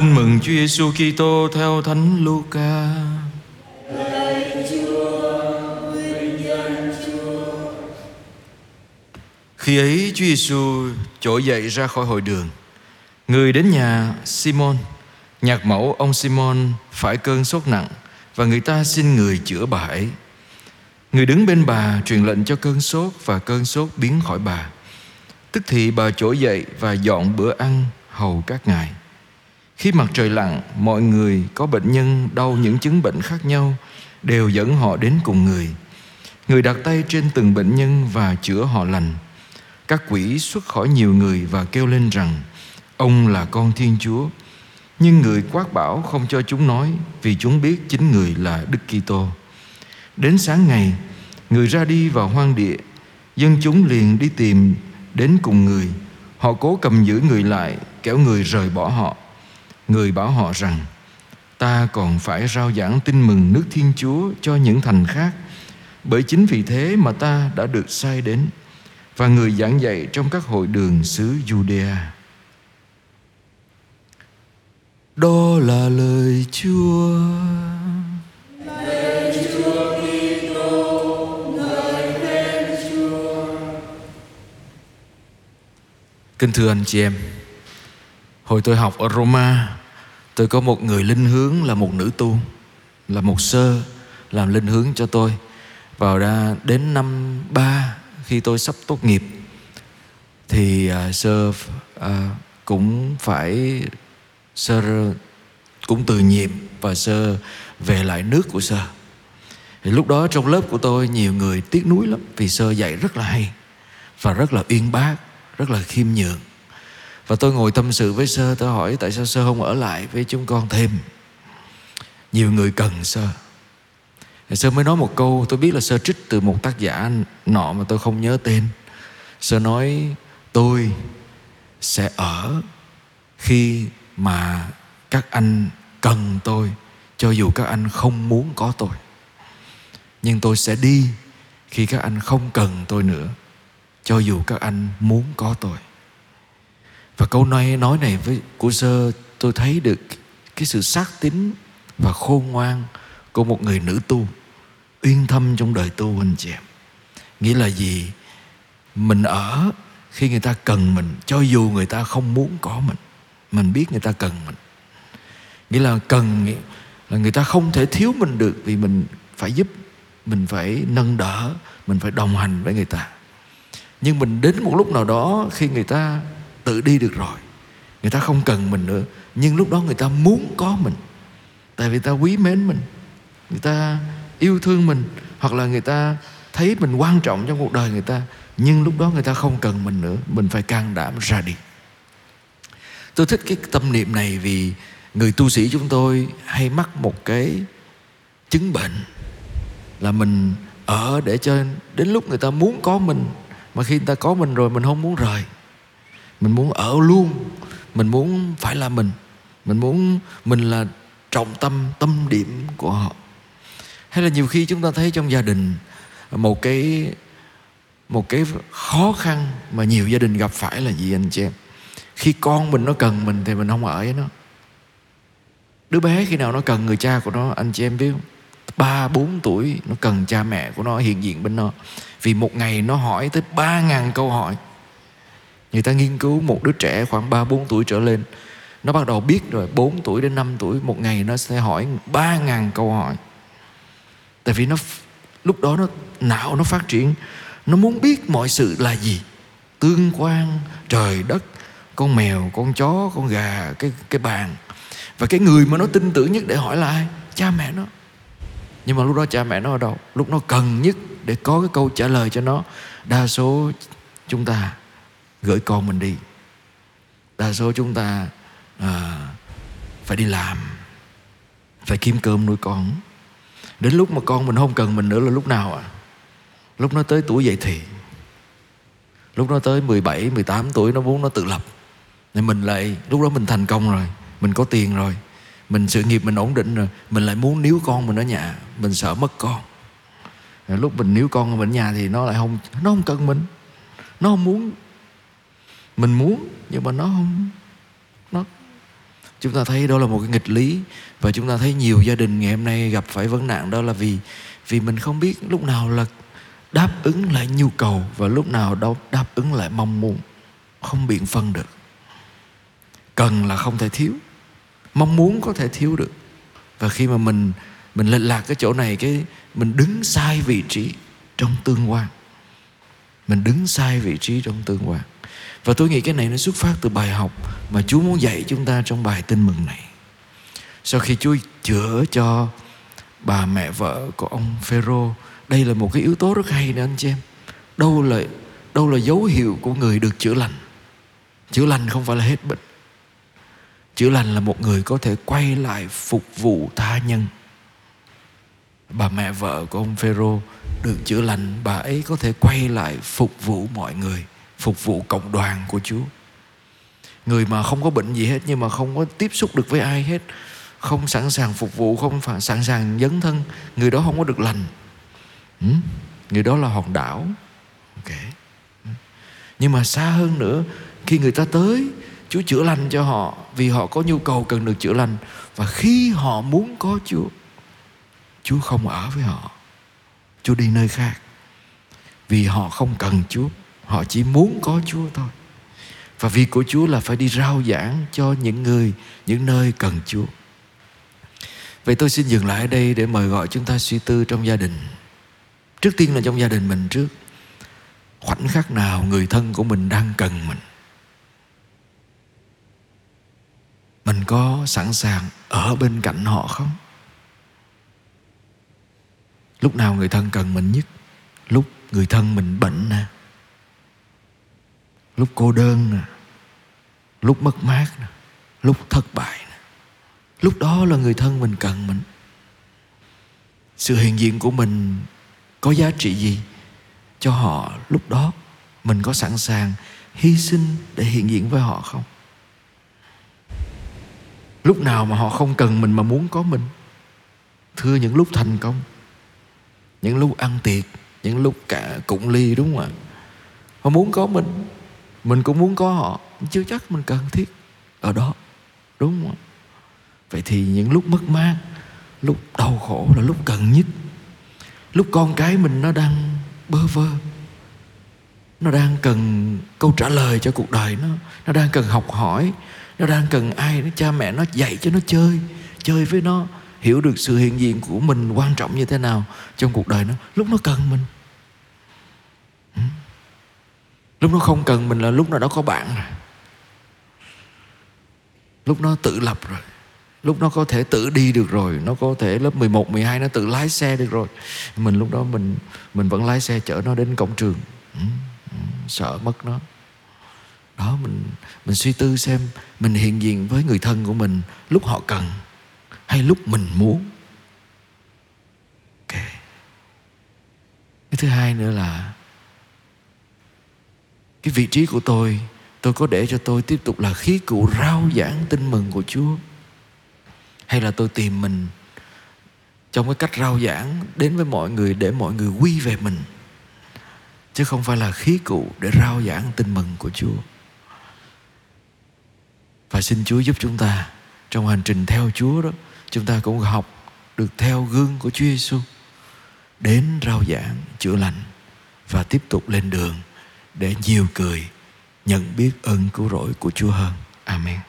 Tin mừng Chúa Giêsu Kitô theo Thánh Luca. Khi ấy Chúa Giêsu trỗi dậy ra khỏi hội đường. Người đến nhà Simon, nhạc mẫu ông Simon phải cơn sốt nặng và người ta xin người chữa bà ấy. Người đứng bên bà truyền lệnh cho cơn sốt và cơn sốt biến khỏi bà. Tức thì bà trỗi dậy và dọn bữa ăn hầu các ngài. Khi mặt trời lặn, mọi người có bệnh nhân đau những chứng bệnh khác nhau đều dẫn họ đến cùng người. Người đặt tay trên từng bệnh nhân và chữa họ lành. Các quỷ xuất khỏi nhiều người và kêu lên rằng Ông là con Thiên Chúa. Nhưng người quát bảo không cho chúng nói vì chúng biết chính người là Đức Kitô. Đến sáng ngày, người ra đi vào hoang địa, dân chúng liền đi tìm đến cùng người. Họ cố cầm giữ người lại, kéo người rời bỏ họ. Người bảo họ rằng, ta còn phải rao giảng tin mừng nước Thiên Chúa cho những thành khác, bởi chính vì thế mà ta đã được sai đến. Và người giảng dạy trong các hội đường xứ Judea. Đó là lời Chúa. Kính thưa anh chị em, hồi tôi học ở Roma, tôi có một người linh hướng là một nữ tu, là một sơ làm linh hướng cho tôi. Vào ra đến năm ba khi tôi sắp tốt nghiệp thì uh, sơ uh, cũng phải sơ cũng từ nhiệm và sơ về lại nước của sơ thì lúc đó trong lớp của tôi nhiều người tiếc nuối lắm vì sơ dạy rất là hay và rất là uyên bác rất là khiêm nhường và tôi ngồi tâm sự với sơ, tôi hỏi tại sao sơ không ở lại với chúng con thêm. Nhiều người cần sơ. Thì sơ mới nói một câu, tôi biết là sơ trích từ một tác giả nọ mà tôi không nhớ tên. Sơ nói, tôi sẽ ở khi mà các anh cần tôi, cho dù các anh không muốn có tôi. Nhưng tôi sẽ đi khi các anh không cần tôi nữa, cho dù các anh muốn có tôi và câu nói nói này với của sơ, tôi thấy được cái sự xác tín và khôn ngoan của một người nữ tu uyên thâm trong đời tu anh chị em. Nghĩa là gì? Mình ở khi người ta cần mình, cho dù người ta không muốn có mình mình biết người ta cần mình. Nghĩa là cần là người ta không thể thiếu mình được vì mình phải giúp, mình phải nâng đỡ, mình phải đồng hành với người ta. Nhưng mình đến một lúc nào đó khi người ta tự đi được rồi. Người ta không cần mình nữa. Nhưng lúc đó người ta muốn có mình. Tại vì ta quý mến mình. Người ta yêu thương mình. Hoặc là người ta thấy mình quan trọng trong cuộc đời người ta. Nhưng lúc đó người ta không cần mình nữa. Mình phải can đảm ra đi. Tôi thích cái tâm niệm này vì người tu sĩ chúng tôi hay mắc một cái chứng bệnh là mình ở để cho đến lúc người ta muốn có mình. Mà khi người ta có mình rồi, mình không muốn rời mình muốn ở luôn. Mình muốn phải là mình. Mình muốn mình là trọng tâm tâm điểm của họ. Hay là nhiều khi chúng ta thấy trong gia đình một cái một cái khó khăn mà nhiều gia đình gặp phải là gì anh chị em? Khi con mình nó cần mình thì mình không ở với nó. Đứa bé khi nào nó cần người cha của nó, anh chị em biết không? Ba, bốn tuổi, nó cần cha mẹ của nó hiện diện bên nó. Vì một ngày nó hỏi tới ba ngàn câu hỏi người ta nghiên cứu một đứa trẻ khoảng ba bốn tuổi trở lên. Nó bắt đầu biết rồi 4 tuổi đến 5 tuổi, một ngày nó sẽ hỏi ba ngàn câu hỏi. Tại vì nó lúc đó nó, não nó phát triển. Nó muốn biết mọi sự là gì? Tương quan, trời đất, con mèo, con chó, con gà, cái cái bàn. Và cái người mà nó tin tưởng nhất để hỏi là ai? Cha mẹ nó. Nhưng mà lúc đó cha mẹ nó ở đâu? Lúc nó cần nhất để có cái câu trả lời cho nó. Đa số chúng ta gửi con mình đi. Đa số chúng ta à, phải đi làm phải kiếm cơm nuôi con. Đến lúc mà con mình không cần mình nữa là lúc nào à? Lúc nó tới tuổi dậy thì. Lúc nó tới 17, 18 tuổi nó muốn nó tự lập. Thì mình lại lúc đó mình thành công rồi mình có tiền rồi mình sự nghiệp mình ổn định rồi mình lại muốn níu con mình ở nhà mình sợ mất con. Lúc mình níu con mình ở nhà thì nó lại không nó không cần mình nó không muốn mình muốn, nhưng mà nó không, nó chúng ta thấy đó là một cái nghịch lý, và chúng ta thấy nhiều gia đình ngày hôm nay gặp phải vấn nạn đó là vì vì mình không biết lúc nào là đáp ứng lại nhu cầu và lúc nào đâu đáp ứng lại mong muốn, không biện phân được. Cần là không thể thiếu, mong muốn có thể thiếu được. Và khi mà mình mình lệch lạc cái chỗ này, cái mình đứng sai vị trí trong tương quan. Mình đứng sai vị trí trong tương quan và tôi nghĩ cái này nó xuất phát từ bài học mà Chúa muốn dạy chúng ta trong bài tin mừng này. Sau khi Chúa chữa cho bà mẹ vợ của ông Phêrô, đây là một cái yếu tố rất hay nè anh chị em. Đâu là đâu là dấu hiệu của người được chữa lành? Chữa lành không phải là hết bệnh. Chữa lành là một người có thể quay lại phục vụ tha nhân. Bà mẹ vợ của ông Phêrô được chữa lành, bà ấy có thể quay lại phục vụ mọi người phục vụ cộng đoàn của Chúa. Người mà không có bệnh gì hết, nhưng mà không có tiếp xúc được với ai hết, không sẵn sàng phục vụ, không sẵn sàng dấn thân, người đó không có được lành. Ừ? người đó là hòn đảo. Ok. Ừ. Nhưng mà xa hơn nữa, khi người ta tới, Chúa chữa lành cho họ, vì họ có nhu cầu cần được chữa lành, và khi họ muốn có Chúa Chúa không ở với họ. Chúa đi nơi khác, vì họ không cần Chúa họ chỉ muốn có Chúa thôi. Và việc của Chúa là phải đi rao giảng cho những người, những nơi cần Chúa. Vậy tôi xin dừng lại ở đây để mời gọi chúng ta suy tư trong gia đình. Trước tiên là trong gia đình mình trước. Khoảnh khắc nào người thân của mình đang cần mình? Mình có sẵn sàng ở bên cạnh họ không? Lúc nào người thân cần mình nhất? Lúc người thân mình bệnh nè? Lúc cô đơn nè, lúc mất mát nè, lúc thất bại nè, lúc đó là người thân mình cần mình. Sự hiện diện của mình có giá trị gì cho họ lúc đó? Mình có sẵn sàng hy sinh để hiện diện với họ không? Lúc nào mà họ không cần mình mà muốn có mình? Thưa những lúc thành công, những lúc ăn tiệc, những lúc cả cụng ly, đúng không ạ? Họ muốn có mình mình cũng muốn có họ, chưa chắc mình cần thiết ở đó, đúng không vậy thì những lúc mất mát, lúc đau khổ là lúc cần nhất. Lúc con cái mình nó đang bơ vơ, nó đang cần câu trả lời cho cuộc đời nó nó đang cần học hỏi, nó đang cần ai, nó cha mẹ nó dạy cho nó chơi chơi với nó, hiểu được sự hiện diện của mình quan trọng như thế nào trong cuộc đời nó, lúc nó cần mình ừ lúc nó không cần mình là lúc nào đó có bạn rồi. Lúc nó tự lập rồi. Lúc nó có thể tự đi được rồi. Nó có thể lớp 11, 12 nó tự lái xe được rồi. Mình lúc đó mình mình vẫn lái xe chở nó đến cổng trường. Ừ, ừ, sợ mất nó. Đó mình mình suy tư xem mình hiện diện với người thân của mình lúc họ cần hay lúc mình muốn. Okay. cái thứ hai nữa là cái vị trí của tôi tôi có để cho tôi tiếp tục là khí cụ rao giảng tin mừng của chúa. Hay là tôi tìm mình trong cái cách rao giảng đến với mọi người để mọi người quy về mình, chứ không phải là khí cụ để rao giảng tin mừng của chúa. Và xin chúa giúp chúng ta trong hành trình theo chúa đó, chúng ta cũng học được theo gương của Chúa Giêsu đến rao giảng chữa lành và tiếp tục lên đường để nhiều người nhận biết ơn cứu rỗi của Chúa hơn. Amen.